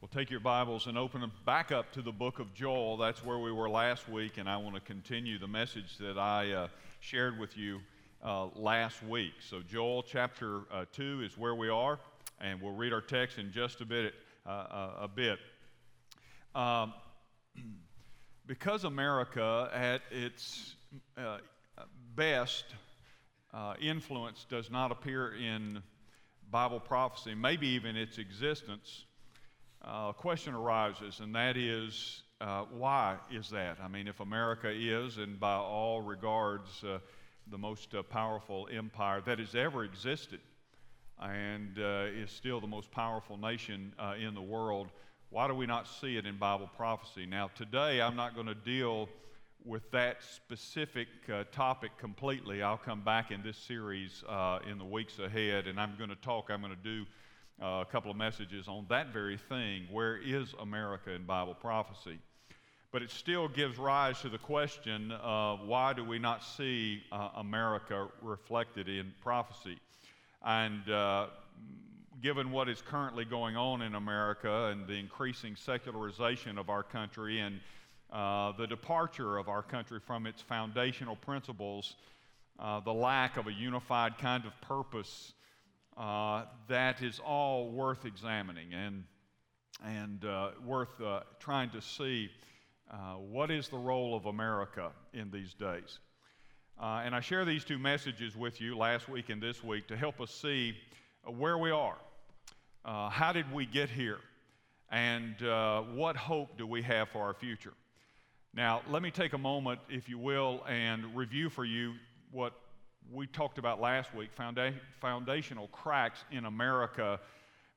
Well, take your Bibles and open them back up to the book of Joel. That's where we were last week, and I want to continue the message that I uh, shared with you uh, last week. So, Joel chapter uh, 2 is where we are, and we'll read our text in just a bit. Uh, uh, a bit. Um, because America, at its uh, best, influence does not appear in Bible prophecy, maybe even its existence uh, a question arises, and that is uh, why is that? I mean, if America is, and by all regards, uh, the most uh, powerful empire that has ever existed, and uh, is still the most powerful nation uh, in the world, why do we not see it in Bible prophecy? Now, today I'm not going to deal with that specific topic completely. I'll come back in this series in the weeks ahead, and I'm going to talk, I'm going to do uh, a couple of messages on that very thing where is America in Bible prophecy? But it still gives rise to the question of why do we not see uh, America reflected in prophecy? And uh, given what is currently going on in America and the increasing secularization of our country and uh, the departure of our country from its foundational principles, uh, the lack of a unified kind of purpose uh, that is all worth examining and, and uh, worth uh, trying to see uh, what is the role of America in these days. Uh, and I share these two messages with you last week and this week to help us see where we are. how did we get here? And what hope do we have for our future? Now, let me take a moment, if you will, and review for you what we talked about last week founda- foundational cracks in America.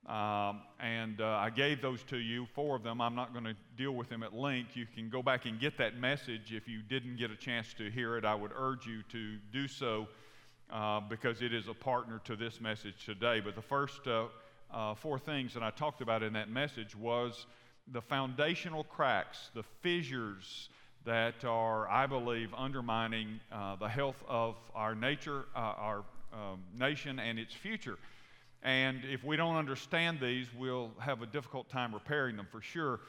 Um, and uh, I gave those to you, four of them. I'm not going to deal with them at length. You can go back and get that message if you didn't get a chance to hear it. I would urge you to do so uh, because it is a partner to this message today. But the first uh, uh four things that I talked about in that message was the foundational cracks, the fissures that are, I believe, undermining uh, the health of our nature, uh, our um, nation, and its future. And if we don't understand these, we'll have a difficult time repairing them for sure.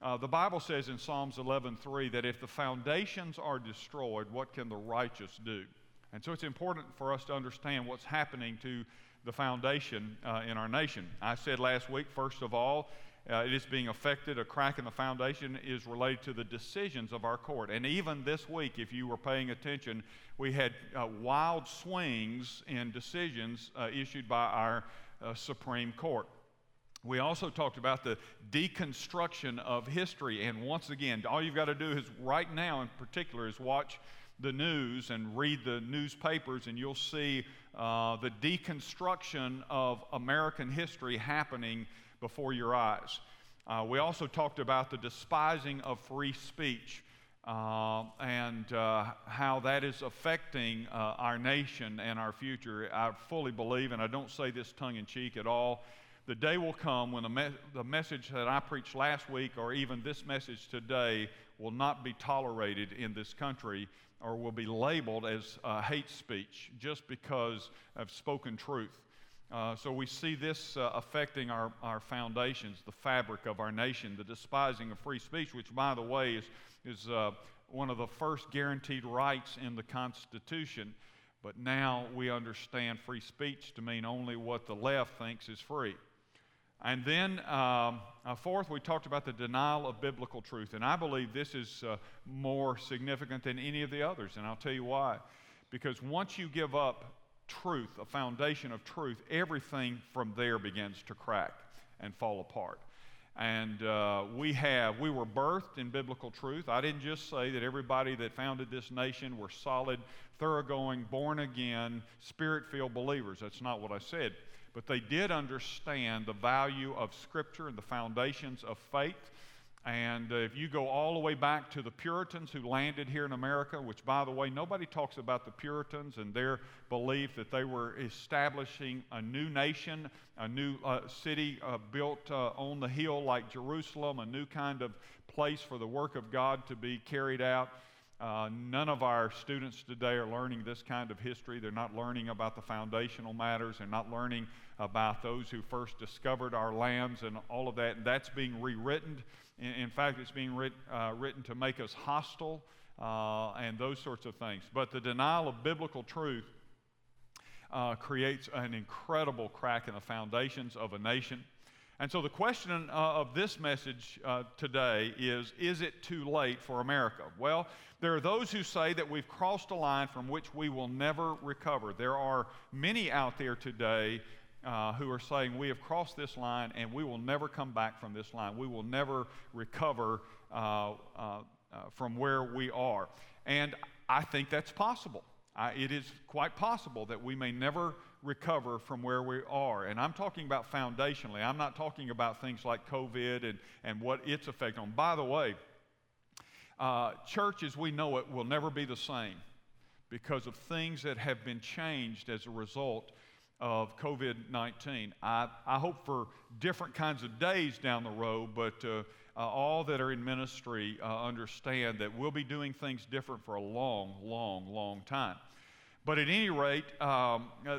Uh, the Bible says in Psalms 11:3 that if the foundations are destroyed, what can the righteous do? And so it's important for us to understand what's happening to the foundation uh, in our nation. I said last week, first of all, uh, it is being affected. A crack in the foundation is related to the decisions of our court. And even this week, if you were paying attention, we had uh, wild swings in decisions uh, issued by our uh, Supreme Court. We also talked about the deconstruction of history. And once again, all you've got to do is right now, in particular, is watch the news and read the newspapers, and you'll see uh, the deconstruction of American history happening before your eyes. Uh, we also talked about the despising of free speech uh, and uh, how that is affecting uh, our nation and our future. I fully believe, and I don't say this tongue in cheek at all, the day will come when the, me- the message that I preached last week or even this message today will not be tolerated in this country or will be labeled as uh, hate speech just because of spoken truth. Uh, so we see this uh, affecting our, our foundations, the fabric of our nation, the despising of free speech, which, by the way, is, is uh, one of the first guaranteed rights in the Constitution. But now we understand free speech to mean only what the left thinks is free. And then, um, uh, fourth, we talked about the denial of biblical truth. And I believe this is uh, more significant than any of the others. And I'll tell you why. Because once you give up truth, a foundation of truth, everything from there begins to crack and fall apart. And uh, we have, we were birthed in biblical truth. I didn't just say that everybody that founded this nation were solid, thoroughgoing, born again, spirit filled believers. That's not what I said. But they did understand the value of Scripture and the foundations of faith and uh, if you go all the way back to the Puritans who landed here in America, which, by the way, nobody talks about the Puritans and their belief that they were establishing a new nation, a new uh, city uh, built uh, on the hill like Jerusalem, a new kind of place for the work of God to be carried out. Uh, none of our students today are learning this kind of history. They're not learning about the foundational matters. They're not learning about those who first discovered our lands and all of that. And that's being rewritten. In, in fact, it's being writ, uh, written to make us hostile uh, and those sorts of things. But the denial of biblical truth uh, creates an incredible crack in the foundations of a nation. And so the question uh, of this message uh, today is Is it too late for America? Well, there are those who say that we've crossed a line from which we will never recover. There are many out there today uh, who are saying we have crossed this line and we will never come back from this line. We will never recover uh, uh, uh from where we are. And I think that's possible. it is quite possible that we may never recover from where we are. And I'm talking about foundationally. I'm not talking about things like COVID and, and what its effect on. By the way, uh, church as we know it will never be the same because of things that have been changed as a result of COVID 19. I, I hope for different kinds of days down the road, but uh, uh, all that are in ministry uh, understand that we'll be doing things different for a long, long, long time. But at any rate, um, uh,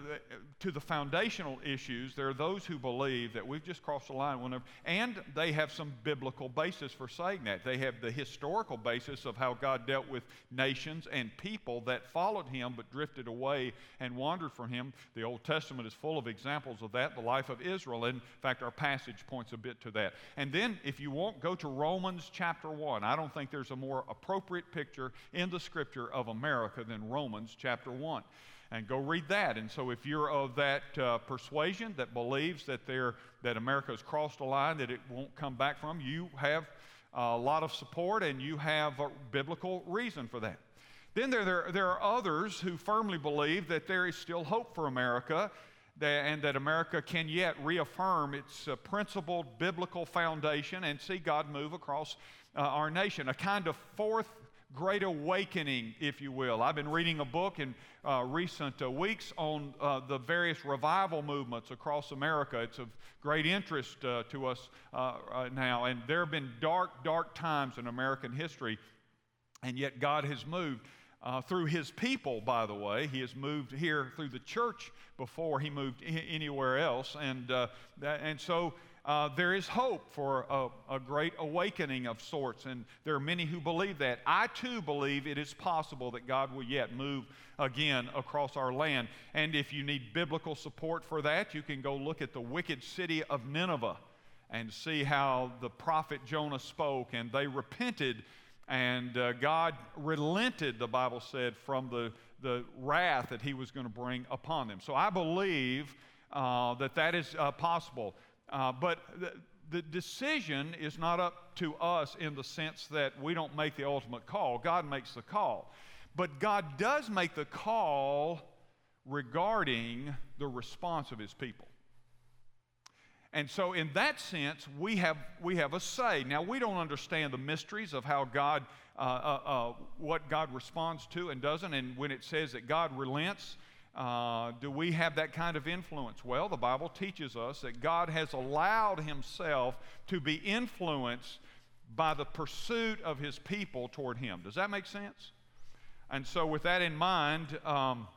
to the foundational issues, there are those who believe that we've just crossed the line, whenever, and they have some biblical basis for saying that. They have the historical basis of how God dealt with nations and people that followed Him but drifted away and wandered from Him. The Old Testament is full of examples of that, the life of Israel. In fact, our passage points a bit to that. And then, if you won't, go to Romans chapter 1. I don't think there's a more appropriate picture in the Scripture of America than Romans chapter 1 and go read that. And so, if you're of that uh, persuasion that believes that, that America has crossed a line that it won't come back from, you have a lot of support and you have a biblical reason for that. Then there, there, there are others who firmly believe that there is still hope for America and that America can yet reaffirm its uh, principled biblical foundation and see God move across uh, our nation. A kind of fourth great awakening, if you will. I've been reading a book in uh, recent uh, weeks on uh, the various revival movements across America. It's of great interest uh, to us uh, now. And there have been dark, dark times in American history, and yet God has moved. Uh, through his people, by the way. He has moved here through the church before he moved I- anywhere else. And, that, and so uh, there is hope for a, a, great awakening of sorts, and there are many who believe that. I too believe it is possible that God will yet move again across our land. And if you need biblical support for that, you can go look at the wicked city of Nineveh and see how the prophet Jonah spoke, and they repented, and uh, God relented, the Bible said, from the, the wrath that he was going to bring upon them. So I believe uh, that that is uh, possible. Uh, but the, the decision is not up to us in the sense that we don't make the ultimate call. God makes the call. But God does make the call regarding the response of his people. And so, in that sense, we have, we have a say. Now, we don't understand the mysteries of how God, uh, uh, uh, what God responds to and doesn't. And when it says that God relents, uh, do we have that kind of influence? Well, the Bible teaches us that God has allowed Himself to be influenced by the pursuit of His people toward Him. Does that make sense? And so, with that in mind, um,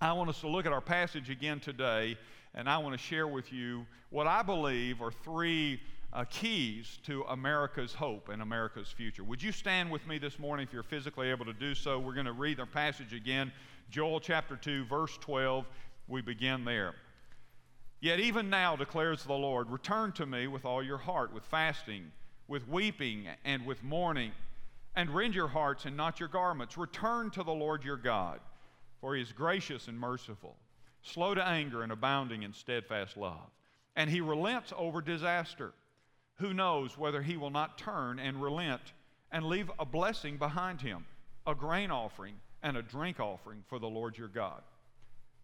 I want us to look at our passage again today, and I want to share with you what I believe are three uh, keys to America's hope and America's future. Would you stand with me this morning if you're physically able to do so? We're going to read our passage again Joel chapter 2, verse 12, we begin there. Yet even now, declares the Lord, return to me with all your heart, with fasting, with weeping, and with mourning, and rend your hearts and not your garments. Return to the Lord your God, for he is gracious and merciful, slow to anger and abounding in steadfast love. And he relents over disaster. Who knows whether he will not turn and relent and leave a blessing behind him, a grain offering and a drink offering for the Lord your God.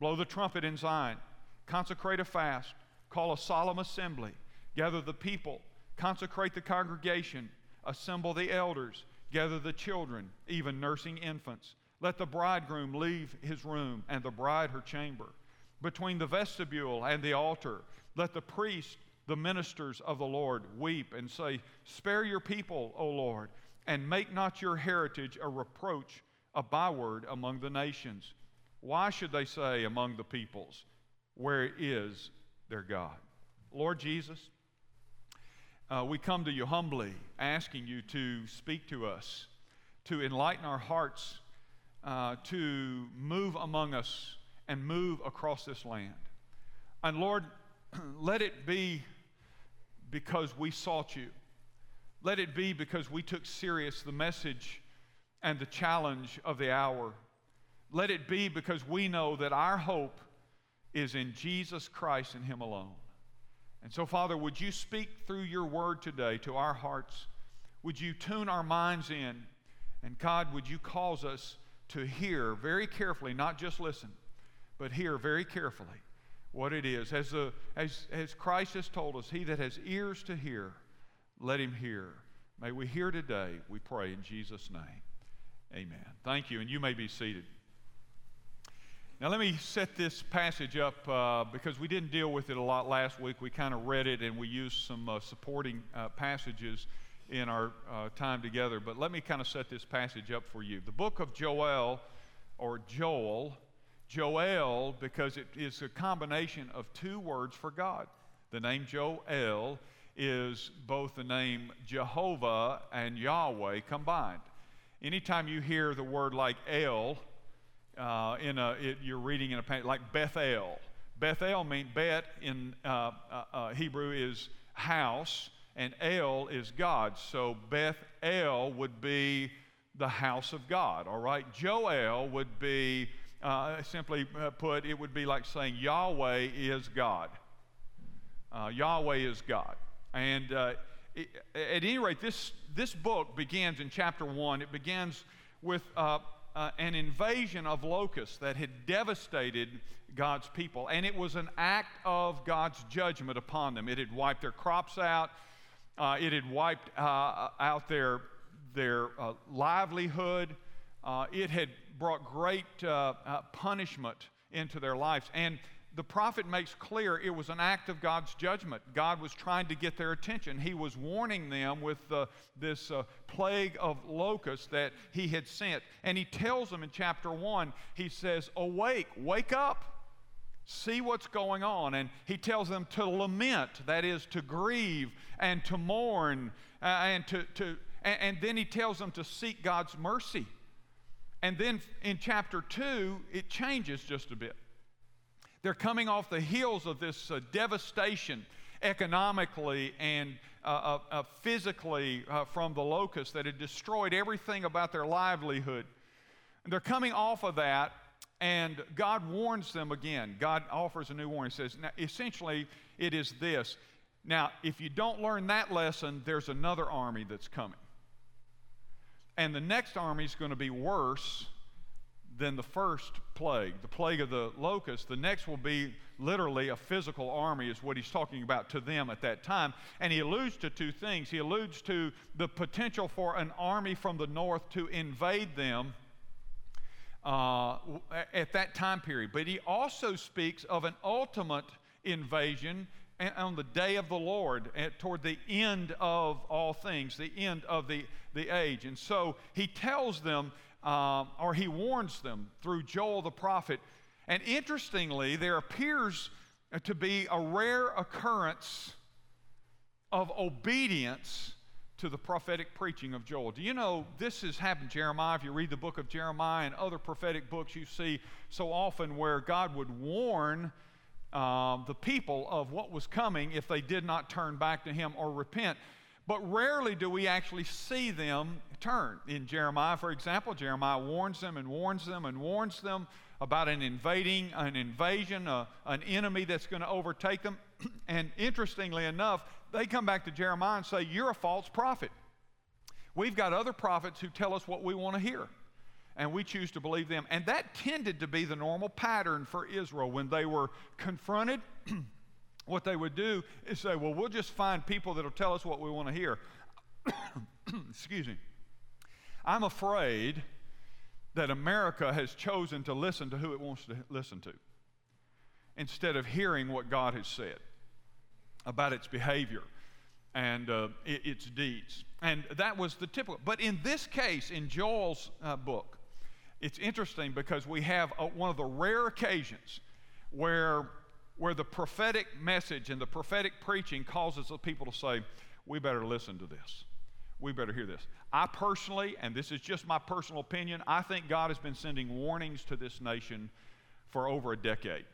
Blow the trumpet in Zion, consecrate a fast, call a solemn assembly, gather the people, consecrate the congregation, assemble the elders, gather the children, even nursing infants. Let the bridegroom leave his room and the bride her chamber. Between the vestibule and the altar, let the priest, the ministers of the Lord, weep and say, Spare your people, O Lord and make not your heritage a reproach, a byword among the nations. Why should they say among the peoples, Where is their God? Lord Jesus, uh, we come to you humbly, asking you to speak to us, to enlighten our hearts, uh, to move among us and move across this land. And Lord, let it be because we sought you. Let it be because we took serious the message and the challenge of the hour. Let it be because we know that our hope is in Jesus Christ and Him alone. And so, Father, would you speak through your word today to our hearts? Would you tune our minds in? And God, would you cause us to hear very carefully, not just listen, but hear very carefully what it is. As, the, as, as Christ has told us, he that has ears to hear, let him hear. May we hear today, we pray in Jesus' name. Amen. Thank you, and you may be seated. Now, let me set this passage up uh, because we didn't deal with it a lot last week. We kind of read it and we used some uh, supporting uh, passages in our uh, time together. But let me kind of set this passage up for you. The book of Joel, or Joel, Joel, because it is a combination of two words for God. The name Joel is both the name Jehovah and Yahweh combined. Anytime you hear the word like El, uh, in a, it, you're reading in a like Bethel. Bethel means Bet in uh, uh, uh, Hebrew is house, and El is God. So Bethel would be the house of God. All right, Joel would be uh, simply uh, put, it would be like saying Yahweh is God. Yahweh is God. And at any rate, this, this book begins in chapter 1. It begins with uh, uh, an invasion of locusts that had devastated God's people. And it was an act of God's judgment upon them. It had wiped their crops out, it had wiped out their, their livelihood. Uh, it had brought great uh, uh, punishment into their lives. And the prophet makes clear it was an act of God's judgment. God was trying to get their attention. He was warning them with uh, this uh, plague of locusts that he had sent. And he tells them in chapter 1, he says, Awake, wake up, see what's going on. And he tells them to lament, that is, to grieve and to mourn. Uh, and, to, to, and, and then he tells them to seek God's mercy. And then in chapter 2, it changes just a bit. They're coming off the heels of this uh, devastation economically and uh, uh, uh physically uh, from the locusts that had destroyed everything about their livelihood. And they're coming off of that, and God warns them again. God offers a new warning. He says, essentially, it is this. Now, if you don't learn that lesson, there's another army that's coming. And the next army is going to be worse than the first plague, the plague of the locusts. The next will be literally a physical army, is what he's talking about to them at that time. And he alludes to two things. He alludes to the potential for an army from the north to invade them. Uh, at that time period. But he also speaks of an ultimate invasion on the day of the Lord, toward the end of all things, the end of the, the age. And so he tells them, uh, or he warns them through Joel the prophet. And interestingly, there appears to be a rare occurrence of obedience to the prophetic preaching of Joel. Do you know this has happened, Jeremiah? If you read the book of Jeremiah and other prophetic books, you see so often where God would warn um, the people of what was coming if they did not turn back to Him or repent. But rarely do we actually see them turn. In Jeremiah, for example, Jeremiah warns them and warns them and warns them about an invading, an invasion, an enemy that's going to overtake them. and interestingly enough, they come back to Jeremiah and say, You're a false prophet. We've got other prophets who tell us what we want to hear and we choose to believe them. And that tended to be the normal pattern for Israel when they were confronted. what they would do is say, Well, we'll just find people that'll tell us what we want to hear. Excuse me. I'm afraid that America has chosen to listen to who it wants to listen to instead of hearing what God has said about its behavior. and uh, its deeds. And that was the typical. But in this case, in Joel's uh, book, it's interesting because we have a, one of the rare occasions where, where the prophetic message and the prophetic preaching causes the people to say, we better listen to this. We better hear this. I personally, and this is just my personal opinion, I think God has been sending warnings to this nation for over a decade.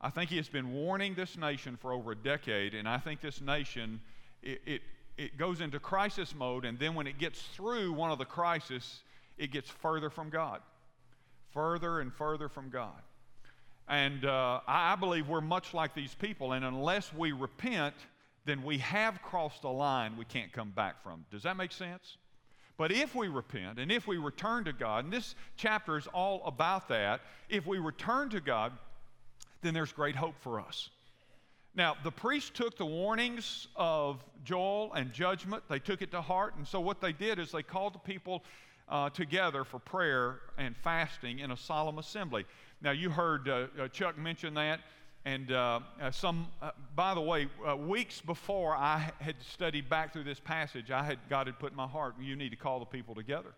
I think He has been warning this nation for over a decade, and I think this nation, it, it, it goes into crisis mode, and then when it gets through one of the crises, it gets further from God. Further and further from God. And uh, I believe we're much like these people, and unless we repent, then we have crossed a line we can't come back from. Does that make sense? But if we repent and if we return to God, and this chapter is all about that, if we return to God, then there's great hope for us. Now, the priests took the warnings of Joel and judgment, they took it to heart, and so what they did is they called the people uh, together for prayer and fasting in a solemn assembly. Now, you heard uh, uh, Chuck mention that. And uh, uh, some, uh, by the way, uh, weeks before I had studied back through this passage, I had God had put in my heart, you need to call the people together.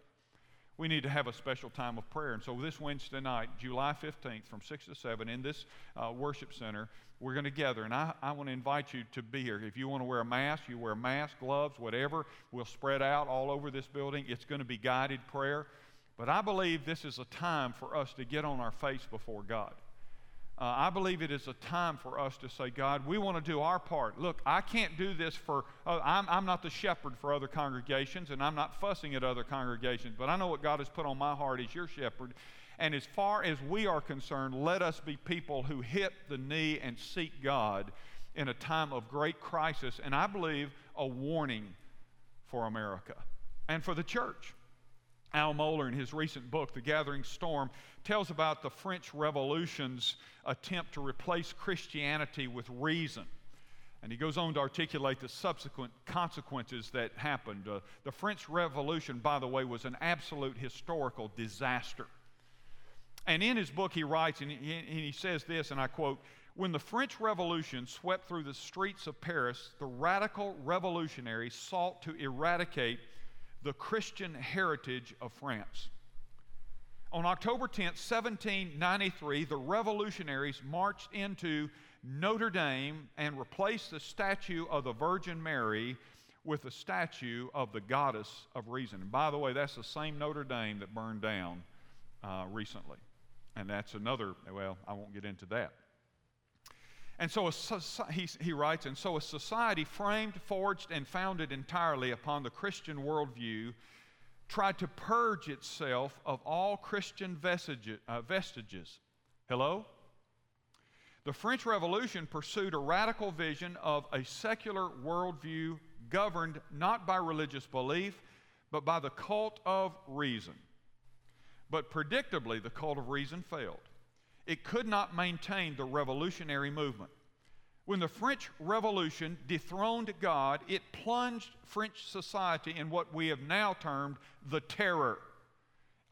We need to have a special time of prayer. And so this Wednesday night, July 15th, from 6 to 7, in this uh, worship center, we're going to gather. And I, I want to invite you to be here. If you want to wear a mask, you wear a mask, gloves, whatever. We'll spread out all over this building. It's going to be guided prayer. But I believe this is a time for us to get on our face before God. Uh, I believe it is a time for us to say, God, we want to do our part. Look, I can't do this for, uh, I'm, I'm not the shepherd for other congregations, and I'm not fussing at other congregations, but I know what God has put on my heart as your shepherd. And as far as we are concerned, let us be people who hit the knee and seek God in a time of great crisis, and I believe a warning for America and for the church. Al Mohler, in his recent book, The Gathering Storm, tells about the French Revolution's attempt to replace Christianity with reason. And he goes on to articulate the subsequent consequences that happened. Uh, the French Revolution, by the way, was an absolute historical disaster. And in his book, he writes, and he, and he says this, and I quote When the French Revolution swept through the streets of Paris, the radical revolutionaries sought to eradicate the Christian heritage of France. On October 10, 1793, the revolutionaries marched into Notre Dame and replaced the statue of the Virgin Mary with a statue of the goddess of reason. And by the way, that's the same Notre Dame that burned down uh, recently. And that's another, well, I won't get into that. And so a, he, he writes, and so a society framed, forged, and founded entirely upon the Christian worldview tried to purge itself of all Christian. Uh, vestiges. Hello? The French Revolution pursued a radical vision of a secular worldview governed not by religious belief, but by the cult of reason. But predictably, the cult of reason failed it could not maintain the revolutionary movement. When the French Revolution dethroned God, it plunged French society in what we have now termed the terror,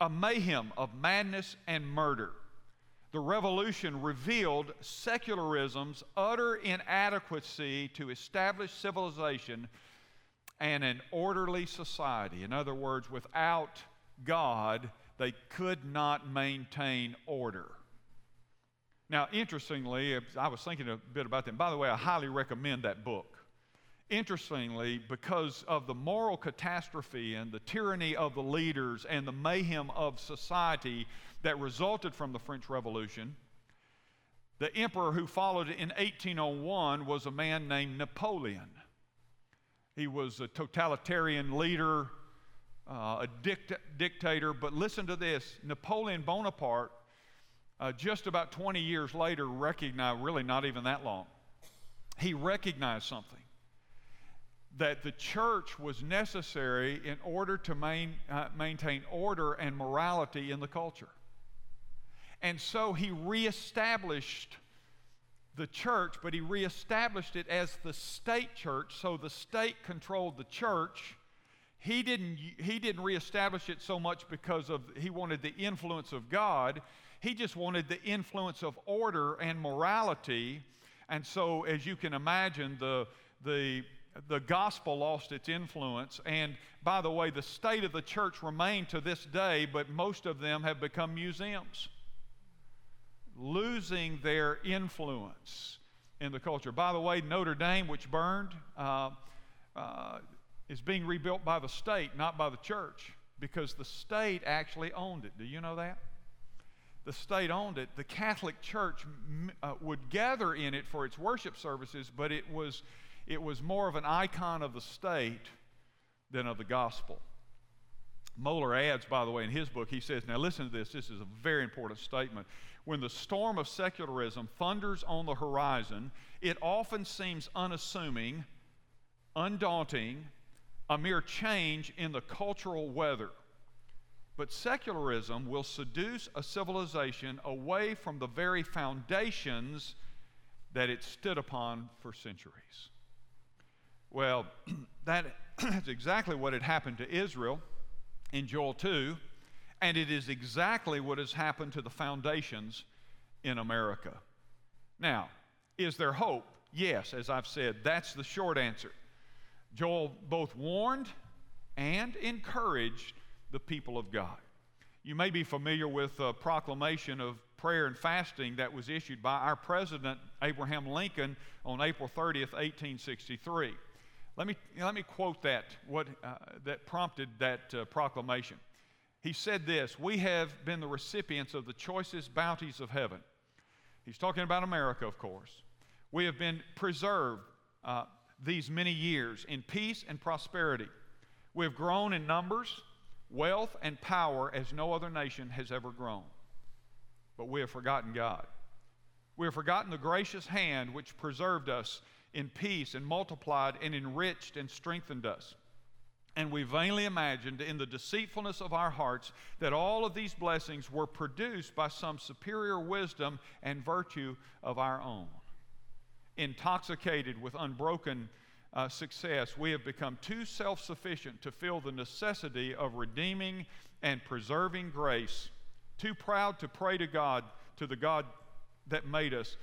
a mayhem of madness and murder. The revolution revealed secularism's utter inadequacy to establish civilization and an orderly society. In other words, without God, they could not maintain order. Now, interestingly, I was thinking a bit about that. By the way, I highly recommend that book. Interestingly, because of the moral catastrophe and the tyranny of the leaders and the mayhem of society that resulted from the French Revolution, the emperor who followed in 1801 was a man named Napoleon. He was a totalitarian leader, uh, a dict- dictator, but listen to this Napoleon Bonaparte uh, just about 20 years later, recognized, really not even that long, he recognized something that the church was necessary in order to main, uh, maintain order and morality in the culture. And so he reestablished the church, but he reestablished it as the state church, so the state controlled the church. He didn't, he didn't reestablish it so much because of he wanted the influence of God. He just wanted the influence of order and morality. And so, as you can imagine, the, the the gospel lost its influence. And by the way, the state of the church remained to this day, but most of them have become museums, losing their influence in the culture. By the way, Notre Dame, which burned, uh, uh, is being rebuilt by the state, not by the church, because the state actually owned it. Do you know that? The state owned it. The Catholic Church uh, would gather in it for its worship services, but it was, it was more of an icon of the state than of the gospel. Mohler adds, by the way, in his book, he says, Now listen to this, this is a very important statement. When the storm of secularism thunders on the horizon, it often seems unassuming, undaunting, a mere change in the cultural weather. But secularism will seduce a civilization away from the very foundations that it stood upon for centuries. Well, that is exactly what had happened to Israel in Joel 2, and it is exactly what has happened to the foundations in America. Now, is there hope? Yes, as I've said, that's the short answer. Joel both warned and encouraged the people of God. You may be familiar with a proclamation of prayer and fasting that was issued by our president, Abraham Lincoln, on April 30th, 1863. Let me, let me quote that, what, uh, that prompted that uh, proclamation. He said this We have been the recipients of the choicest bounties of heaven. He's talking about America, of course. We have been preserved uh, these many years in peace and prosperity. We have grown in numbers, wealth, and power as no other nation has ever grown. But we have forgotten God. We have forgotten the gracious hand which preserved us in peace and multiplied and enriched and strengthened us. And we vainly imagined in the deceitfulness of our hearts that all of these blessings were produced by some superior wisdom and virtue of our own intoxicated with unbroken uh, success, we have become too self sufficient to feel the necessity of redeeming and preserving grace, too proud to pray to God, to the God that made us.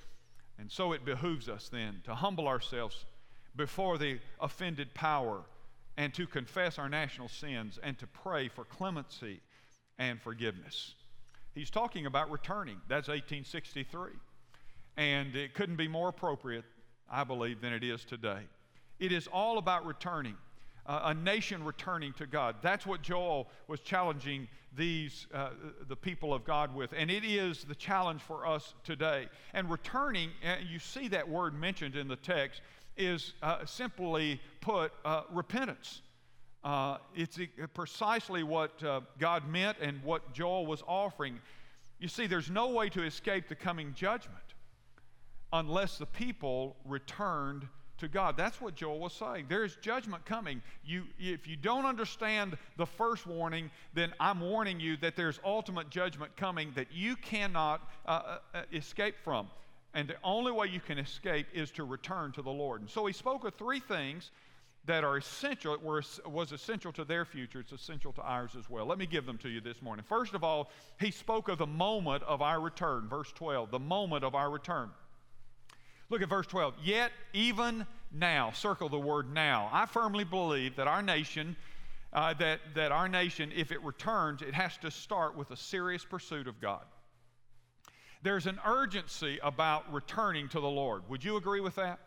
And so it behooves us then to humble ourselves before the offended power and to confess our national sins and to pray for clemency and forgiveness. He's talking about returning. That's 1863. And it couldn't be more appropriate, I believe, than it is today. It is all about returning, uh, a nation returning to God. That's what Joel was challenging these, uh, the people of God with. And it is the challenge for us today. And returning, uh, you see that word mentioned in the text, is uh, simply put uh, repentance. Uh, it's precisely what God meant and what Joel was offering. You see, there's no way to escape the coming judgment unless the people returned to God. That's what Joel was saying. There is judgment coming. You, if you don't understand the first warning, then I'm warning you that there's ultimate judgment coming that you cannot uh, uh, uh escape from. And the only way you can escape is to return to the Lord. And so he spoke of three things that are essential, were, was essential to their future. It's essential to ours as well. Let me give them to you this morning. First of all, he spoke of the moment of our return. Verse 12, the moment of our return. Look at verse 12. Yet, even now, circle the word now. I firmly believe that our nation, uh, that, that our nation, if it returns, it has to start with a serious pursuit of God. There's an urgency about returning to the Lord. Would you agree with that?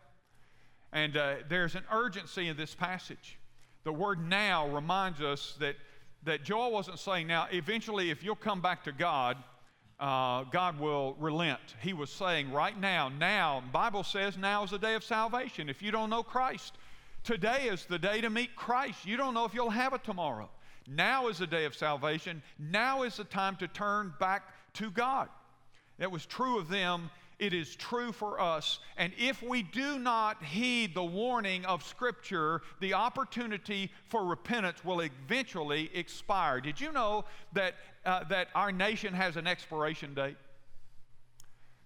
And uh, there's an urgency in this passage. The word now reminds us that, that Joel wasn't saying, now, eventually, if you'll come back to God, uh, God will relent. He was saying, right now, now, Bible says now is the day of salvation. If you don't know Christ, today is the day to meet Christ. You don't know if you'll have it tomorrow. Now is the day of salvation. Now is the time to turn back to God. That was true of them it is true for us. And if we do not heed the warning of Scripture, the opportunity for repentance will eventually expire. Did you know that, uh, that our nation has an expiration date?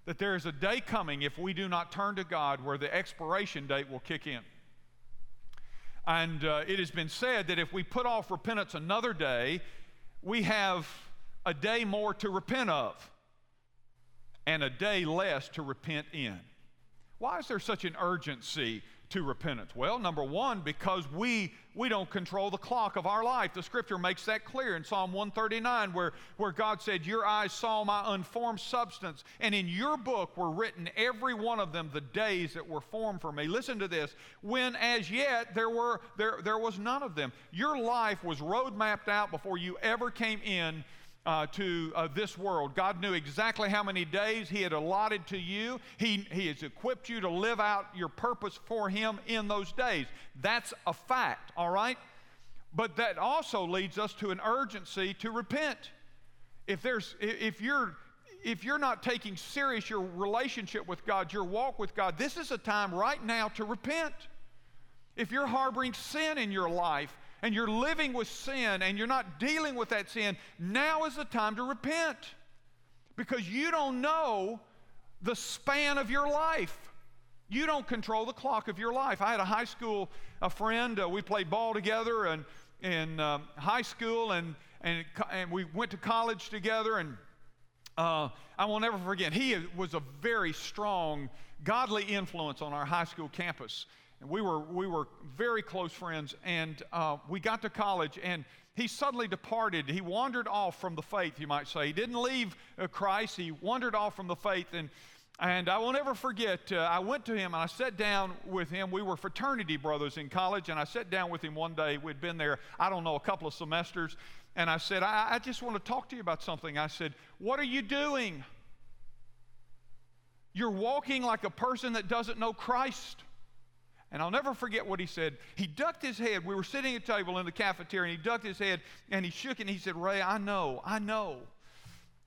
That there is a day coming if we do not turn to God where the expiration date will kick in. And uh, it has been said that if we put off repentance another day, we have a day more to repent of and a day less to repent in. Why is there such an urgency to repentance? Well, number one, because we we don't control the clock of our life. The scripture makes that clear in Psalm 139, where, where God said, Your eyes saw my unformed substance, and in your book were written every one of them the days that were formed for me. Listen to this. When as yet there were there there was none of them. Your life was road mapped out before you ever came in uh, to uh, this world. God knew exactly how many days He had allotted to you. He, he has equipped you to live out your purpose for Him in those days. That's a fact, all right? But that also leads us to an urgency to repent. If, there's, if, you're, if you're not taking serious your relationship with God, your walk with God, this is a time right now to repent. If you're harboring sin in your life, and you're living with sin and you're not dealing with that sin, now is the time to repent because you don't know the span of your life. You don't control the clock of your life. I had a high school a friend. Uh, we played ball together and in um, high school, and and and we went to college together. And uh, I will never forget. He was a very strong, godly influence on our high school campus. And we were, we were very close friends, and uh, we got to college, and he suddenly departed. He wandered off from the faith, you might say. He didn't leave uh, Christ, he wandered off from the faith. And, and I will never forget, uh, I went to him and I sat down with him. We were fraternity brothers in college, and I sat down with him one day. We'd been there, I don't know, a couple of semesters. And I said, I, I just want to talk to you about something. I said, What are you doing? You're walking like a person that doesn't know Christ. And I'll never forget what he said. He ducked his head. We were sitting at a table in the cafeteria, and he ducked his head and he shook it and he said, Ray, I know, I know.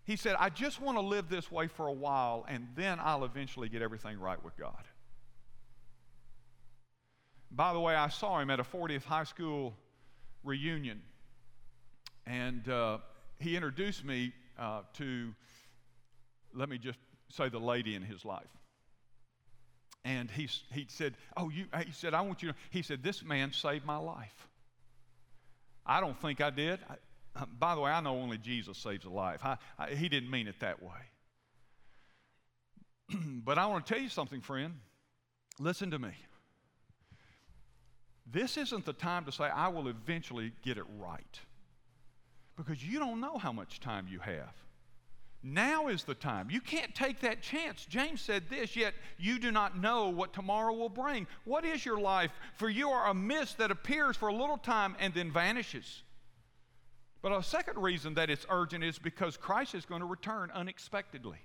He said, I just want to live this way for a while, and then I'll eventually get everything right with God. By the way, I saw him at a 40th high school reunion, and uh, he introduced me uh, to, let me just say, the lady in his life. And he, he said, Oh, you, he said, I want you to, he said, this man saved my life. I don't think I did. I, uh, by the way, I know only Jesus saves a life. I, I, he didn't mean it that way. but I want to tell you something, friend. Listen to me. This isn't the time to say, I will eventually get it right. Because you don't know how much time you have. Now is the time. You can't take that chance. James said this, yet you do not know what tomorrow will bring. What is your life? For you are a mist that appears for a little time and then vanishes. But a second reason that it's urgent is because Christ is going to return unexpectedly.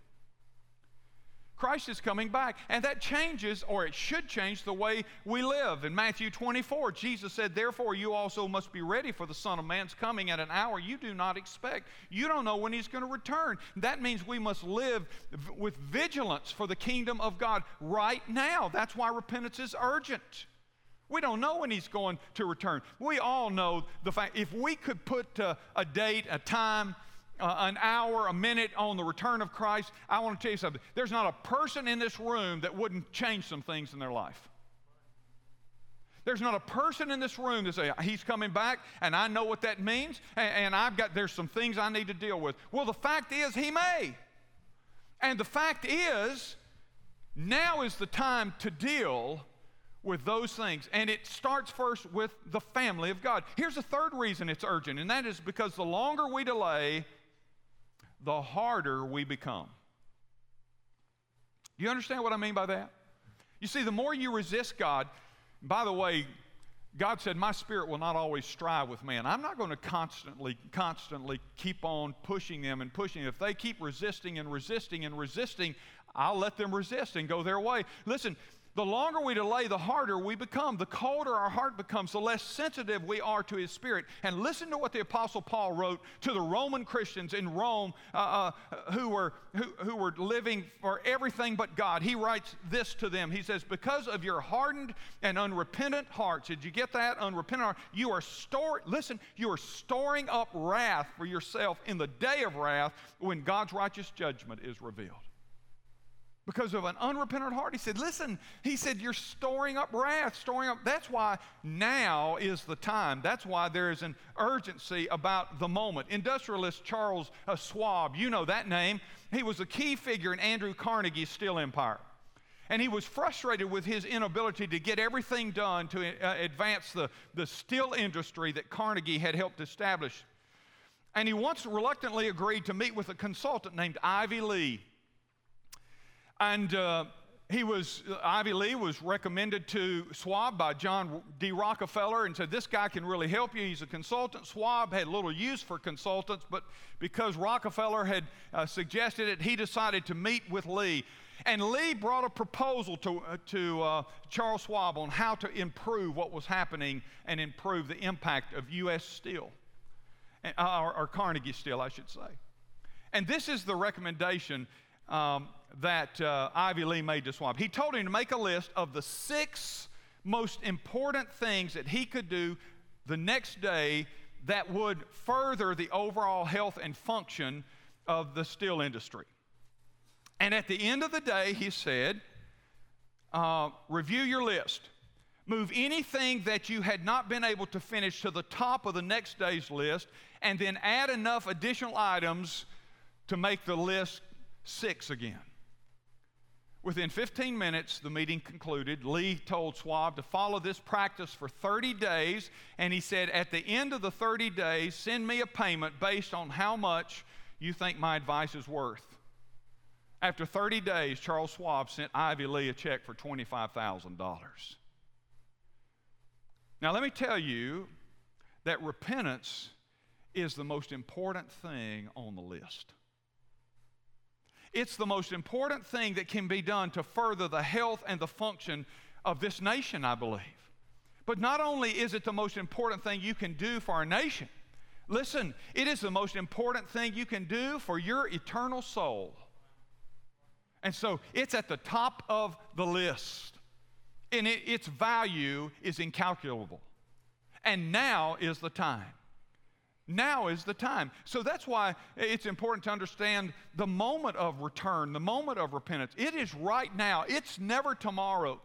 Christ is coming back. And that changes, or it should change, the way we live. In Matthew 24, Jesus said, Therefore, you also must be ready for the Son of Man's coming at an hour you do not expect. You don't know when he's going to return. That means we must live with vigilance for the kingdom of God right now. That's why repentance is urgent. We don't know when he's going to return. We all know the fact if we could put uh, a date, a time, uh, an hour, a minute on the return of Christ, I want to tell you something. There's not a person in this room that wouldn't change some things in their life. There's not a person in this room that say he's coming back, and I know what that means, and, and I've got there's some things I need to deal with. Well, the fact is, he may, and the fact is, now is the time to deal with those things. And it starts first with the family of God. Here's the third reason it's urgent, and that is because the longer we delay, the harder we become. Do you understand what I mean by that? You see, the more you resist God, by the way, God said, My spirit will not always strive with man. I'm not going to constantly, constantly keep on pushing them and pushing. If they keep resisting and resisting and resisting, I'll let them resist and go their way. Listen, the longer we delay, the harder we become. The colder our heart becomes, the less sensitive we are to His Spirit. And listen to what the Apostle Paul wrote to the Roman Christians in Rome uh, uh, who, were, who, who were living for everything but God. He writes this to them. He says, Because of your hardened and unrepentant hearts, did you get that? Unrepentant heart, you are storing, listen, you are storing up wrath for yourself in the day of wrath when God's righteous judgment is revealed because of an unrepentant heart. He said, Listen, he said, You're storing up wrath, storing up. That's why now is the time. That's why there is an urgency about the moment. Industrialist Charles Schwab, you know that name. He was a key figure in Andrew Carnegie's Steel Empire. And he was frustrated with his inability to get everything done to uh, advance the, the steel industry that Carnegie had helped establish. And he once reluctantly agreed to meet with a consultant named Ivy Lee. And uh, he was, Ivy Lee was recommended to Schwab by John D. Rockefeller and said, This guy can really help you. He's a consultant. Schwab had little use for consultants, but because Rockefeller had uh, suggested it, he decided to meet with Lee. And Lee brought a proposal to, uh, to uh, Charles Schwab on how to improve what was happening and improve the impact of U.S. Steel, uh, or, or, Carnegie Steel, I should say. And this is the recommendation um, that uh, Ivy Lee made to Schwab. He told him to make a list of the six most important things that he could do the next day that would further the overall health and function of the steel industry. And at the end of the day, he said, uh, review your list. Move anything that you had not been able to finish to the top of the next day's list, and then add enough additional items to make the list six again. Within 15 minutes, the meeting concluded. Lee told Schwab to follow this practice for 30 days, and he said, At the end of the 30 days, send me a payment based on how much you think my advice is worth. After 30 days, Charles Schwab sent Ivy Lee a check for $25,000. Now, let me tell you that repentance is the most important thing on the list. It's the most important thing that can be done to further the health and the function of this nation, I believe. But not only is it the most important thing you can do for our nation, listen, it is the most important thing you can do for your eternal soul. And so it's at the top of the list. And it, its value is incalculable. And now is the time. Now is the time. So that's why it's important to understand the moment of return, the moment of repentance. It is right now, it's never tomorrow.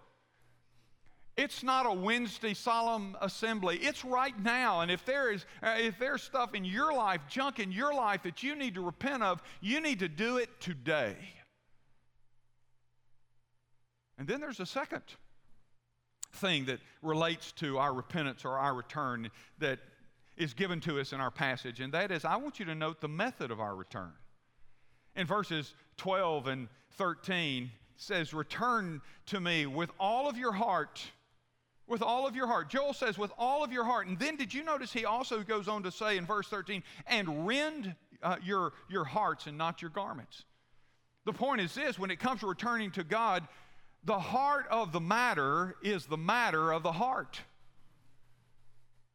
It's not a Wednesday solemn assembly. It's right now. And if there is uh, if there's stuff in your life, junk in your life that you need to repent of, you need to do it today. And then there's a second thing that relates to our repentance or our return that is given to us in our passage, and that is I want you to note the method of our return. In verses 12 and 13 says, Return to me with all of your heart. With all of your heart. Joel says, with all of your heart. And then did you notice he also goes on to say in verse 13, and rend uh, your, your hearts and not your garments. The point is this when it comes to returning to God, the heart of the matter is the matter of the heart.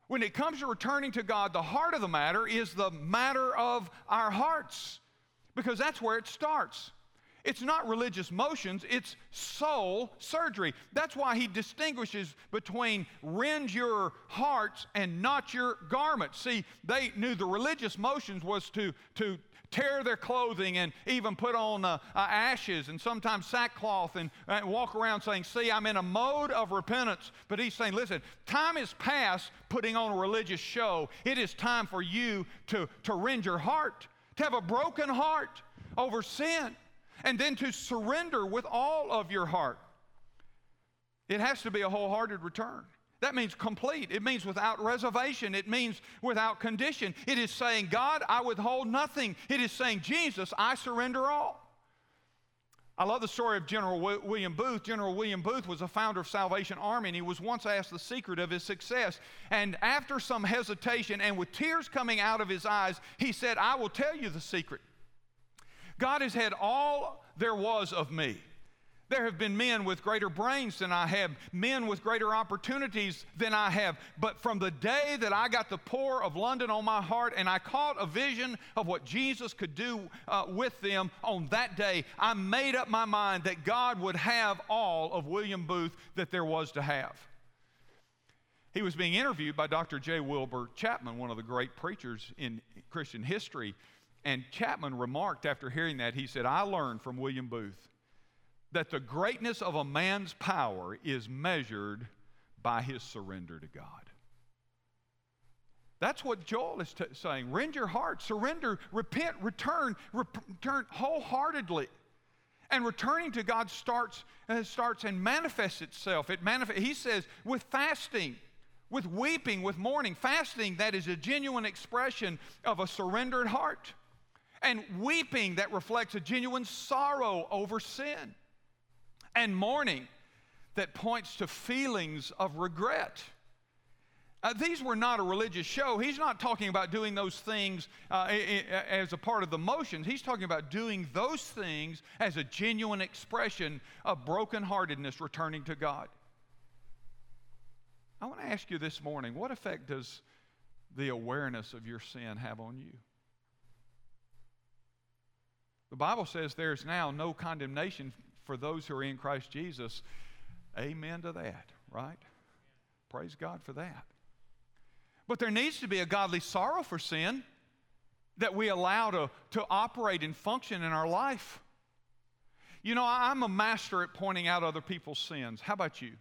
When it comes to returning to God, the heart of the matter is the matter of our hearts, because that's where it starts. It's not religious motions, it's soul surgery. That's why he distinguishes between rend your hearts and not your garments. See, they knew the religious motions was to, to tear their clothing and even put on uh, uh, ashes and sometimes sackcloth and, and walk around saying, See, I'm in a mode of repentance. But he's saying, Listen, time is past putting on a religious show. It is time for you to, to rend your heart, to have a broken heart over sin, and then to surrender with all of your heart. It has to be a wholehearted return. That means complete. It means without reservation. It means without condition. It is saying, God, I withhold nothing. It is saying, Jesus, I surrender all. I love the story of General William Booth. General William Booth was a founder of Salvation Army, and he was once asked the secret of his success. And after some hesitation and with tears coming out of his eyes, he said, I will tell you the secret. God has had all there was of me. There have been men with greater brains than I have, men with greater opportunities than I have. But from the day that I got the poor of London on my heart and I caught a vision of what Jesus could do uh, with them on that day, I made up my mind that God would have all of William Booth that there was to have. He was being interviewed by Dr. J. Wilbur Chapman, one of the great preachers in Christian history. And Chapman remarked after hearing that, he said, I learned from William Booth that the greatness of a man's power is measured by his surrender to God. That's what Joel is t- saying. Rend your heart, surrender, repent, return, return wholeheartedly. And returning to God starts, uh, starts and manifests itself. It manif- he says, with fasting, with weeping, with mourning. Fasting, that is a genuine expression of a surrendered heart. And weeping, that reflects a genuine sorrow over sin. And mourning, that points to feelings of regret. Uh, these were not a religious show. He's not talking about doing those things uh, as a part of the motions. He's talking about doing those things as a genuine expression of brokenheartedness returning to God. I want to ask you this morning what effect does the awareness of your sin have on you? The Bible says there's now no condemnation for those who are in Christ Jesus. Amen to that, right? Praise God for that. But there needs to be a godly sorrow for sin that we allow to, to operate and function in our life. You know, I'm a master at pointing out other people's sins. How about you?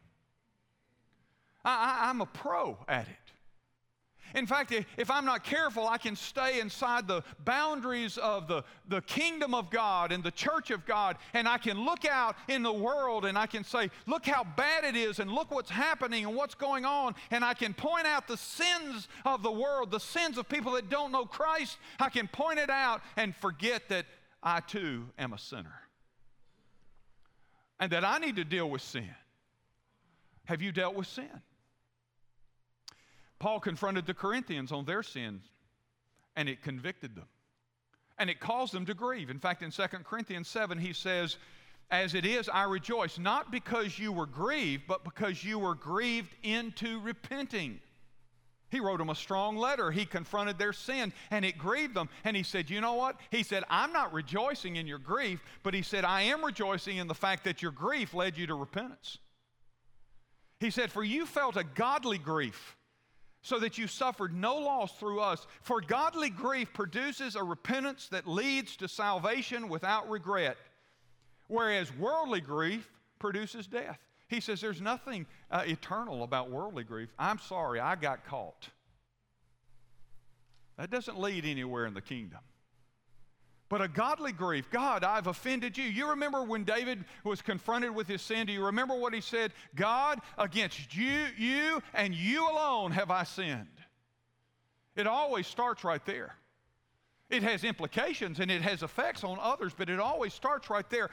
I, am a pro at it. In fact, if I'm not careful, I can stay inside the boundaries of the, the kingdom of God and the church of God, and I can look out in the world and I can say, Look how bad it is, and look what's happening and what's going on. And I can point out the sins of the world, the sins of people that don't know Christ. I can point it out and forget that I too am a sinner and that I need to deal with sin. Have you dealt with sin? Paul confronted the Corinthians on their sins, and it convicted them. And it caused them to grieve. In fact, in 2 Corinthians 7, he says, As it is, I rejoice, not because you were grieved, but because you were grieved into repenting. He wrote them a strong letter. He confronted their sin and it grieved them. And he said, You know what? He said, I'm not rejoicing in your grief, but he said, I am rejoicing in the fact that your grief led you to repentance. He said, For you felt a godly grief so that you suffered no loss through us. For godly grief produces a repentance that leads to salvation without regret, whereas worldly grief produces death. He says there's nothing uh, eternal about worldly grief. I'm sorry, I got caught. That doesn't lead anywhere in the kingdom. But a godly grief, God, I've offended you. You remember when David was confronted with his sin? Do you remember what he said? God, against you, you and you alone have I sinned. It always starts right there. It has implications and it has effects on others, but it always starts right there.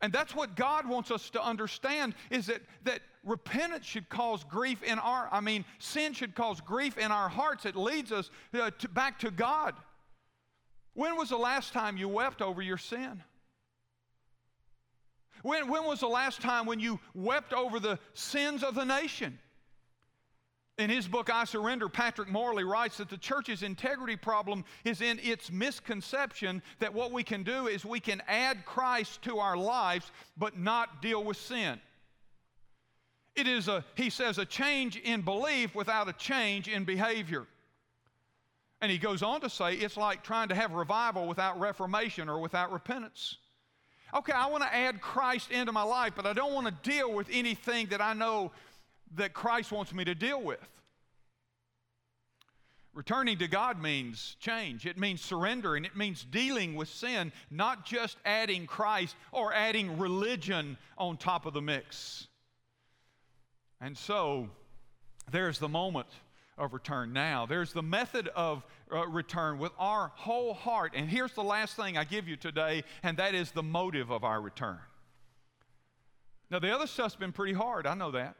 And that's what God wants us to understand is that, that repentance should cause grief in our, I mean, sin should cause grief in our hearts. It leads us uh, to, back to God. When was the last time you wept over your sin? When, when was the last time when you wept over the sins of the nation? In his book, I Surrender, Patrick Morley writes that the church's integrity problem is in its misconception that what we can do is we can add Christ to our lives but not deal with sin. It is a, he says, a change in belief without a change in behavior. And he goes on to say it's like trying to have revival without reformation or without repentance. Okay, I want to add Christ into my life, but I don't want to deal with anything that I know that Christ wants me to deal with. Returning to God means change. It means surrendering. It means dealing with sin, not just adding Christ or adding religion on top of the mix. And so there's the moment of return now. There's the method of uh, return with our whole heart. And here's the last thing I give you today, and that is the motive of our return. Now, the other stuff's been pretty hard, I know that.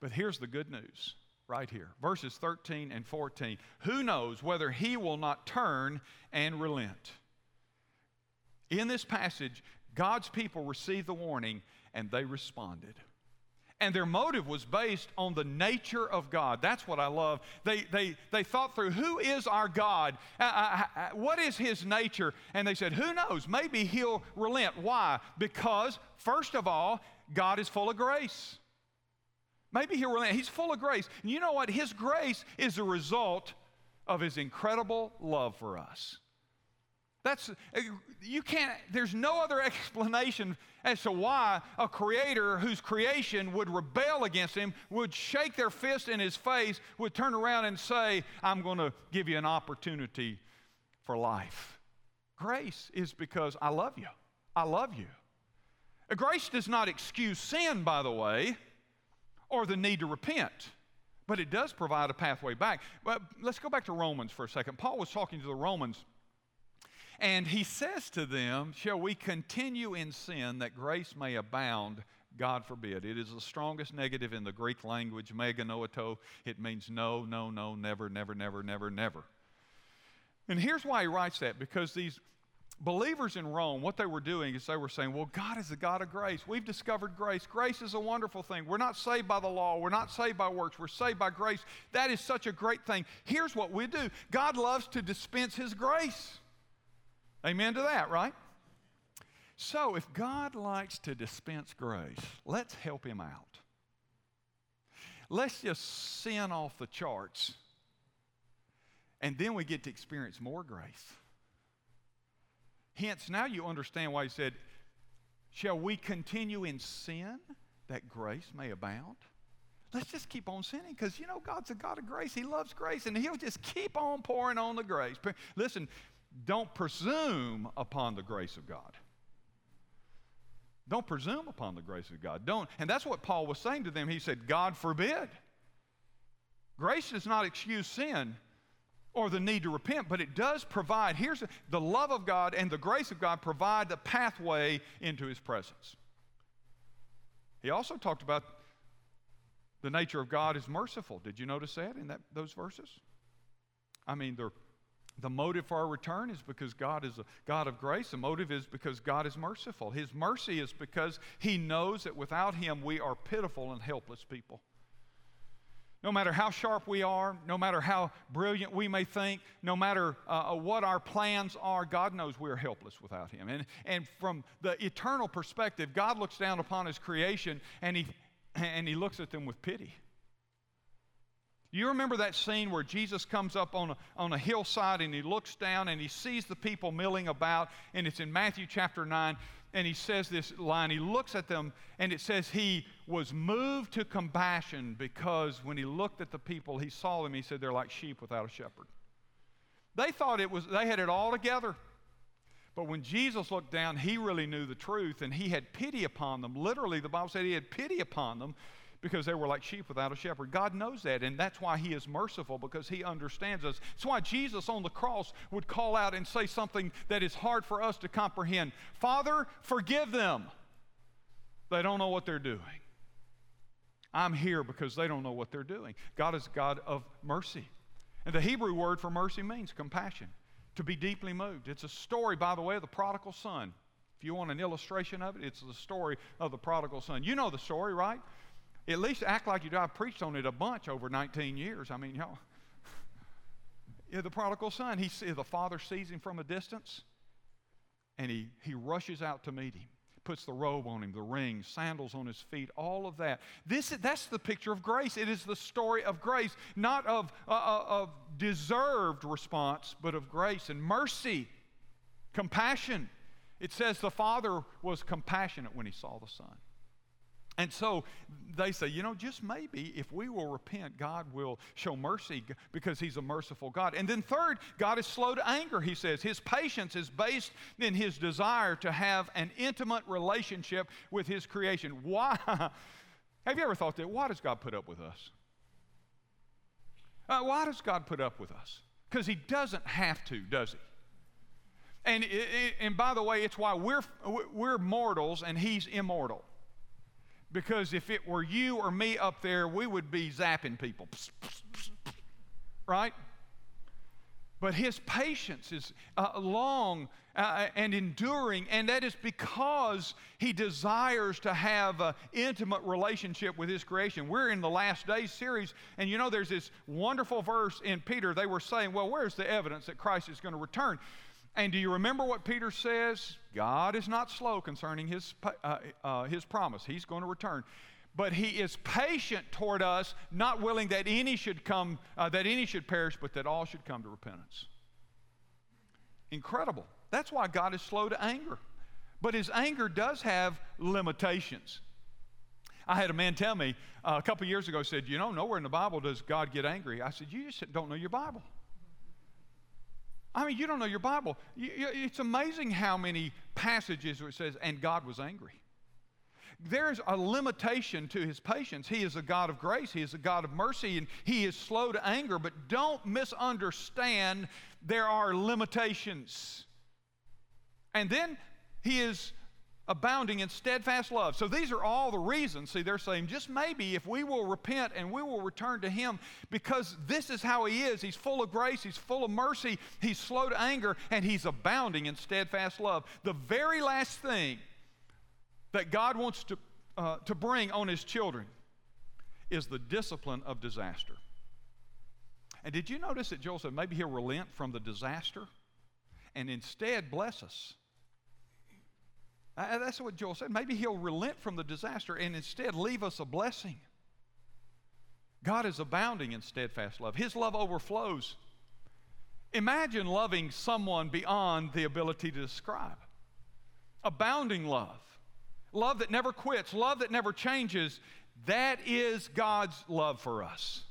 But here's the good news right here verses 13 and 14. Who knows whether he will not turn and relent? In this passage, God's people received the warning and they responded and their motive was based on the nature of God. That's what I love. They, they, they thought through who is our God? Uh, uh, uh, what is his nature? And they said, who knows? Maybe he'll relent. Why? Because, first of all, God is full of grace. Maybe he'll relent. He's full of grace. And you know what? His grace is a result of his incredible love for us. That's, uh, you can't, there's no other explanation as to why a creator whose creation would rebel against him, would shake their fist in his face, would turn around and say, I'm going to give you an opportunity for life. Grace is because I love you. I love you. Grace does not excuse sin, by the way, or the need to repent, but it does provide a pathway back. But let's go back to Romans for a second. Paul was talking to the Romans, and he says to them, Shall we continue in sin that grace may abound? God forbid. It is the strongest negative in the Greek language, me genoito. It means no, no, no, never, never, never, never, never. And here's why he writes that because these believers in Rome, what they were doing is they were saying, Well, God is the God of grace. We've discovered grace. Grace is a wonderful thing. We're not saved by the law, we're not saved by works, we're saved by grace. That is such a great thing. Here's what we do God loves to dispense His grace. Amen to that, right? So, if God likes to dispense grace, let's help Him out. Let's just sin off the charts, and then we get to experience more grace. Hence, now you understand why he said, Shall we continue in sin that grace may abound? Let's just keep on sinning because, you know, God's a God of grace. He loves grace and He'll just keep on pouring on the grace. Listen, don't presume upon the grace of God. Don't presume upon the grace of God. Don't. And that's what Paul was saying to them. He said, God forbid. Grace does not excuse sin or the need to repent, but it does provide, here's the love of God and the grace of God provide the pathway into his presence. He also talked about the nature of God is merciful. Did you notice that in that, those verses? I mean, the, the motive for our return is because God is a God of grace. The motive is because God is merciful. His mercy is because He knows that without Him we are pitiful and helpless people. No matter how sharp we are, no matter how brilliant we may think, no matter uh, uh, what our plans are, God knows we're helpless without Him. And, and from the eternal perspective, God looks down upon His creation and He, and he looks at them with pity. You remember that scene where Jesus comes up on a, on a hillside and he looks down and he sees the people milling about, and it's in Matthew chapter 9 and he says this line. He looks at them, and it says he was moved to compassion because when he looked at the people, he saw them. He said they're like sheep without a shepherd. They thought it was they had it all together. But when Jesus looked down, he really knew the truth and he had pity upon them. Literally, the Bible said he had pity upon them because they were like sheep without a shepherd. God knows that, and that's why He is merciful because He understands us. That's why Jesus on the cross would call out and say something that is hard for us to comprehend Father, forgive them. They don't know what they're doing. I'm here because they don't know what they're doing. God is God of mercy. And the Hebrew word for mercy means compassion, to be deeply moved. It's a story, by the way, of the prodigal son. If you want an illustration of it, it's the story of the prodigal son. You know the story, right? At least act like you do. I've preached on it a bunch over 19 years. I mean, y'all. Yeah, the prodigal son, he, the father sees him from a distance and he, he rushes out to meet him puts the robe on him, the ring, sandals on his feet, all of that. This, that's the picture of grace. It is the story of grace, not of, uh, uh of deserved response, but of grace and mercy, compassion. It says the Father was compassionate when he saw the Son. And so they say, you know, just maybe if we will repent, God will show mercy because He's a merciful God. And then, third, God is slow to anger, He says. His patience is based in His desire to have an intimate relationship with His creation. Why? Have you ever thought that? Why does God put up with us? Uh, why does God put up with us? Because He doesn't have to, does He? And, and by the way, it's why we're, we're mortals and He's immortal. Because if it were you or me up there, we would be zapping people. Right? But his patience is uh, long uh, and enduring, and that is because he desires to have an intimate relationship with his creation. We're in the last days series, and you know, there's this wonderful verse in Peter. They were saying, Well, where's the evidence that Christ is going to return? And do you remember what Peter says? God is not slow concerning his, uh, uh, his promise. He's going to return. But he is patient toward us, not willing that any should come, uh, that any should perish, but that all should come to repentance. Incredible. That's why God is slow to anger. But his anger does have limitations. I had a man tell me uh, a couple years ago, said, You know, nowhere in the Bible does God get angry. I said, You just don't know your Bible. I mean, you don't know your Bible. It's amazing how many passages where it says, and God was angry. There's a limitation to his patience. He is a God of grace, he is a God of mercy, and he is slow to anger. But don't misunderstand, there are limitations. And then he is abounding in steadfast love. So these are all the reasons. See, they're saying just maybe if we will repent and we will return to Him because this is how He is. He's full of grace, He's full of mercy, He's slow to anger, and He's abounding in steadfast love. The very last thing that God wants to, uh, to bring on His children is the discipline of disaster. And did you notice that Joel said maybe He'll relent from the disaster and instead bless us? Uh, that's what Joel said. Maybe he'll relent from the disaster and instead leave us a blessing. God is abounding in steadfast love, His love overflows. Imagine loving someone beyond the ability to describe. Abounding love, love that never quits, love that never changes. That is God's love for us.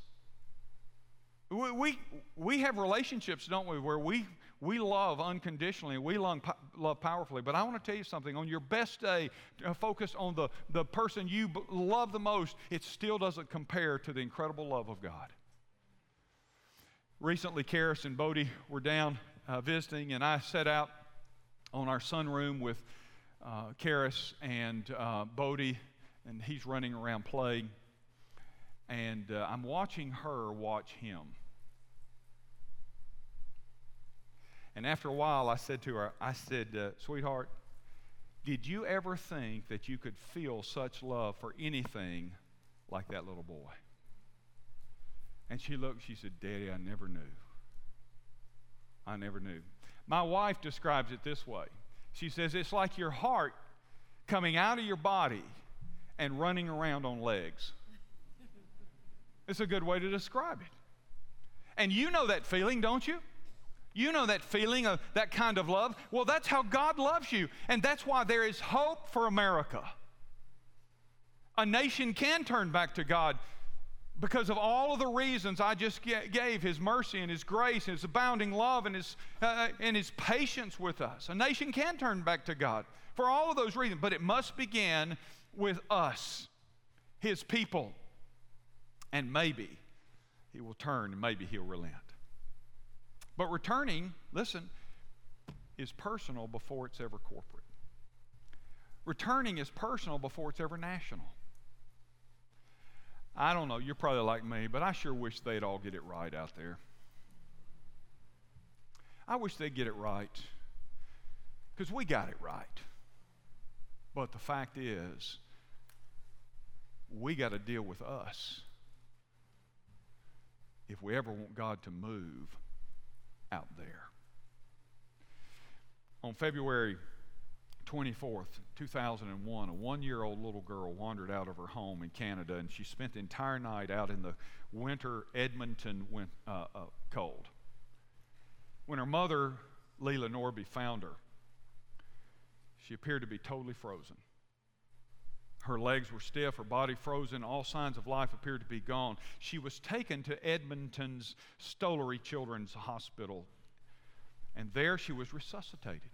We, we, we have relationships, don't we, where we we love unconditionally, we love, love powerfully. But I want to tell you something on your best day, uh, focus on the, the person you love the most, it still doesn't compare to the incredible love of God. Recently, Karis and Bodie were down uh, visiting, and I set out on our sunroom with uh, Karis and uh, Bodie, and he's running around playing. And uh, I'm watching her watch him. And after a while, I said to her, I said, uh, sweetheart, did you ever think that you could feel such love for anything like that little boy? And she looked, she said, Daddy, I never knew. I never knew. My wife describes it this way She says, It's like your heart coming out of your body and running around on legs. it's a good way to describe it. And you know that feeling, don't you? You know that feeling of that kind of love? Well, that's how God loves you. And that's why there is hope for America. A nation can turn back to God because of all of the reasons I just gave His mercy and His grace and His abounding love and His, uh, uh, and His patience with us. A nation can turn back to God for all of those reasons, but it must begin with us, His people. And maybe He will turn and maybe He'll relent. But returning, listen, is personal before it's ever corporate. Returning is personal before it's ever national. I don't know, you're probably like me, but I sure wish they'd all get it right out there. I wish they'd get it right because we got it right. But the fact is, we got to deal with us if we ever want God to move out there. On February 24th, 2001, a one year old little girl wandered out of her home in Canada and she spent the entire night out in the winter Edmonton win- uh, uh, cold. When her mother, Leyla Nordby, found her, she appeared to be totally frozen. Her legs were stiff, her body frozen, all signs of life appeared to be gone. She was taken to Edmonton's Stollery Children's Hospital, and there she was resuscitated.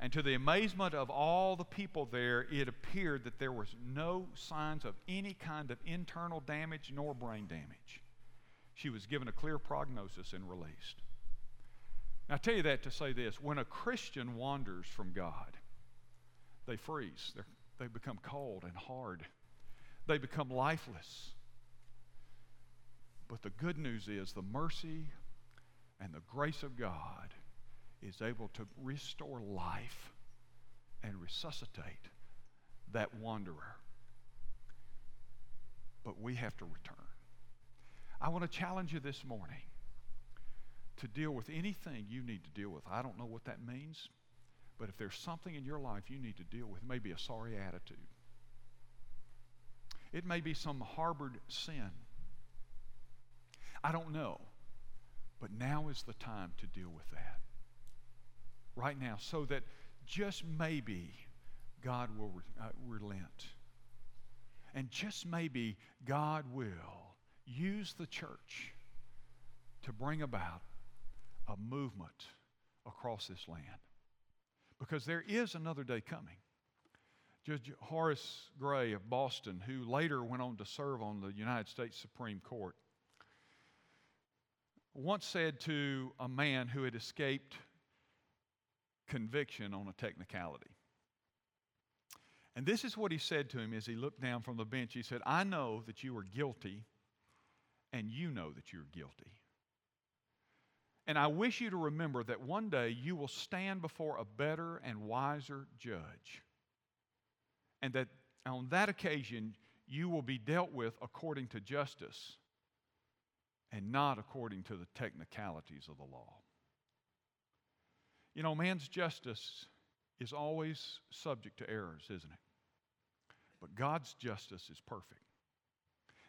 And to the amazement of all the people there, it appeared that there was no signs of any kind of internal damage nor brain damage. She was given a clear prognosis and released. Now, I tell you that to say this when a Christian wanders from God, they freeze. They're they become cold and hard. They become lifeless. But the good news is the mercy and the grace of God is able to restore life and resuscitate that wanderer. But we have to return. I want to challenge you this morning to deal with anything you need to deal with. I don't know what that means. But if there's something in your life you need to deal with, maybe a sorry attitude, it may be some harbored sin. I don't know. But now is the time to deal with that. Right now, so that just maybe God will uh, relent. And just maybe God will use the church to bring about a movement across this land. Because there is another day coming. Judge Horace Gray of Boston, who later went on to serve on the United States Supreme Court, once said to a man who had escaped conviction on a technicality. And this is what he said to him as he looked down from the bench. He said, I know that you are guilty, and you know that you're guilty. And I wish you to remember that one day you will stand before a better and wiser judge and that on that occasion you will be dealt with according to justice and not according to the technicalities of the law. You know, man's justice is always subject to errors, isn't it? But God's justice is perfect.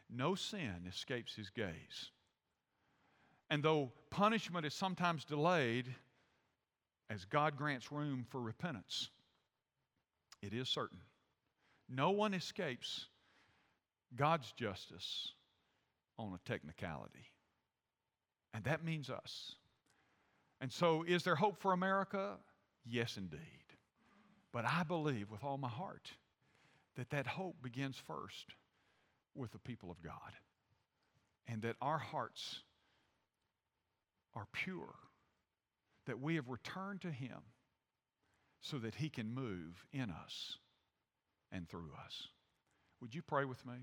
No sin escapes his gaze. And though punishment is sometimes delayed, as God grants room for repentance, it is certain no one escapes God's justice on a technicality. And that means us. And so, is there hope for America? Yes, indeed. But I believe with all my heart that that hope begins first with the people of God. And that our hearts are pure, that we have returned to Him so that He can move in us and through us. Would you pray with me?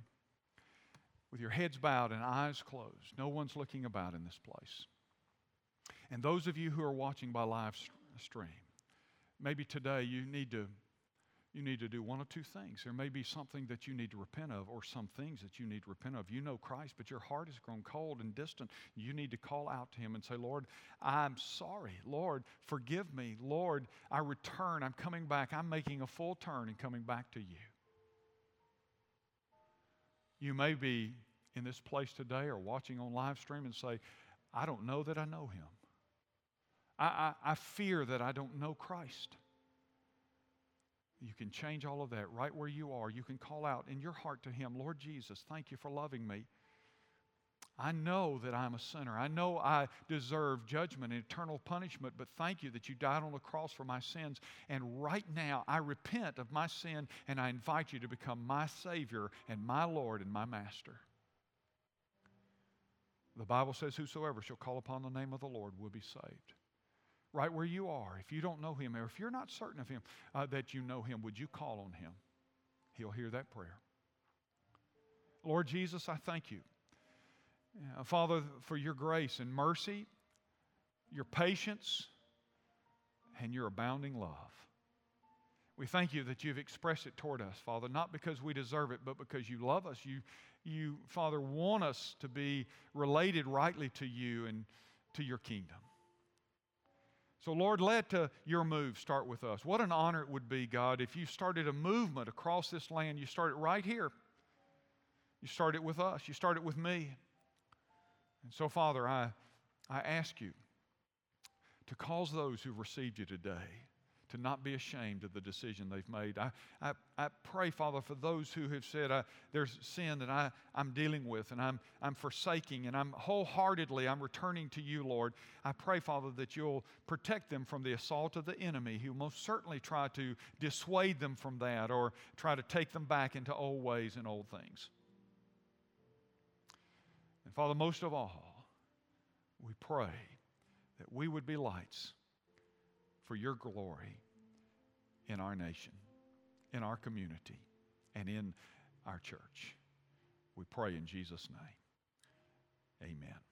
With your heads bowed and eyes closed, no one's looking about in this place. And those of you who are watching by live stream, maybe today you need to you need to do one of two things. There may be something that you need to repent of, or some things that you need to repent of. You know Christ, but your heart has grown cold and distant. You need to call out to Him and say, Lord, I'm sorry. Lord, forgive me. Lord, I return. I'm coming back. I'm making a full turn and coming back to you. You may be in this place today or watching on live stream and say, I don't know that I know Him. I, I, I fear that I don't know Christ. You can change all of that right where you are. You can call out in your heart to Him, Lord Jesus, thank you for loving me. I know that I'm a sinner. I know I deserve judgment and eternal punishment, but thank you that you died on the cross for my sins. And right now, I repent of my sin and I invite you to become my Savior and my Lord and my Master. The Bible says, Whosoever shall call upon the name of the Lord will be saved right where you are. If you don't know Him, or if you're not certain of Him, uh, that you know Him, would you call on Him? He'll hear that prayer. Lord Jesus, I thank you. Uh, Father, for your grace and mercy, your patience, and your abounding love. We thank you that you've expressed it toward us, Father, not because we deserve it, but because you love us. You, you Father, want us to be related rightly to you and to your kingdom. So, Lord, let uh, your move start with us. What an honor it would be, God, if you started a movement across this land. You started right here. You started with us. You started with me. And so, Father, I, I ask you to cause those who've received you today to not be ashamed of the decision they've made. I, I, I pray, Father, for those who have said, uh, there's sin that I, I'm dealing with and I'm, I'm forsaking and I'm wholeheartedly, I'm returning to you, Lord. I pray, Father, that you'll protect them from the assault of the enemy who most certainly try to dissuade them from that or try to take them back into old ways and old things. And Father, most of all, we pray that we would be lights for your glory in our nation, in our community, and in our church. We pray in Jesus' name. Amen.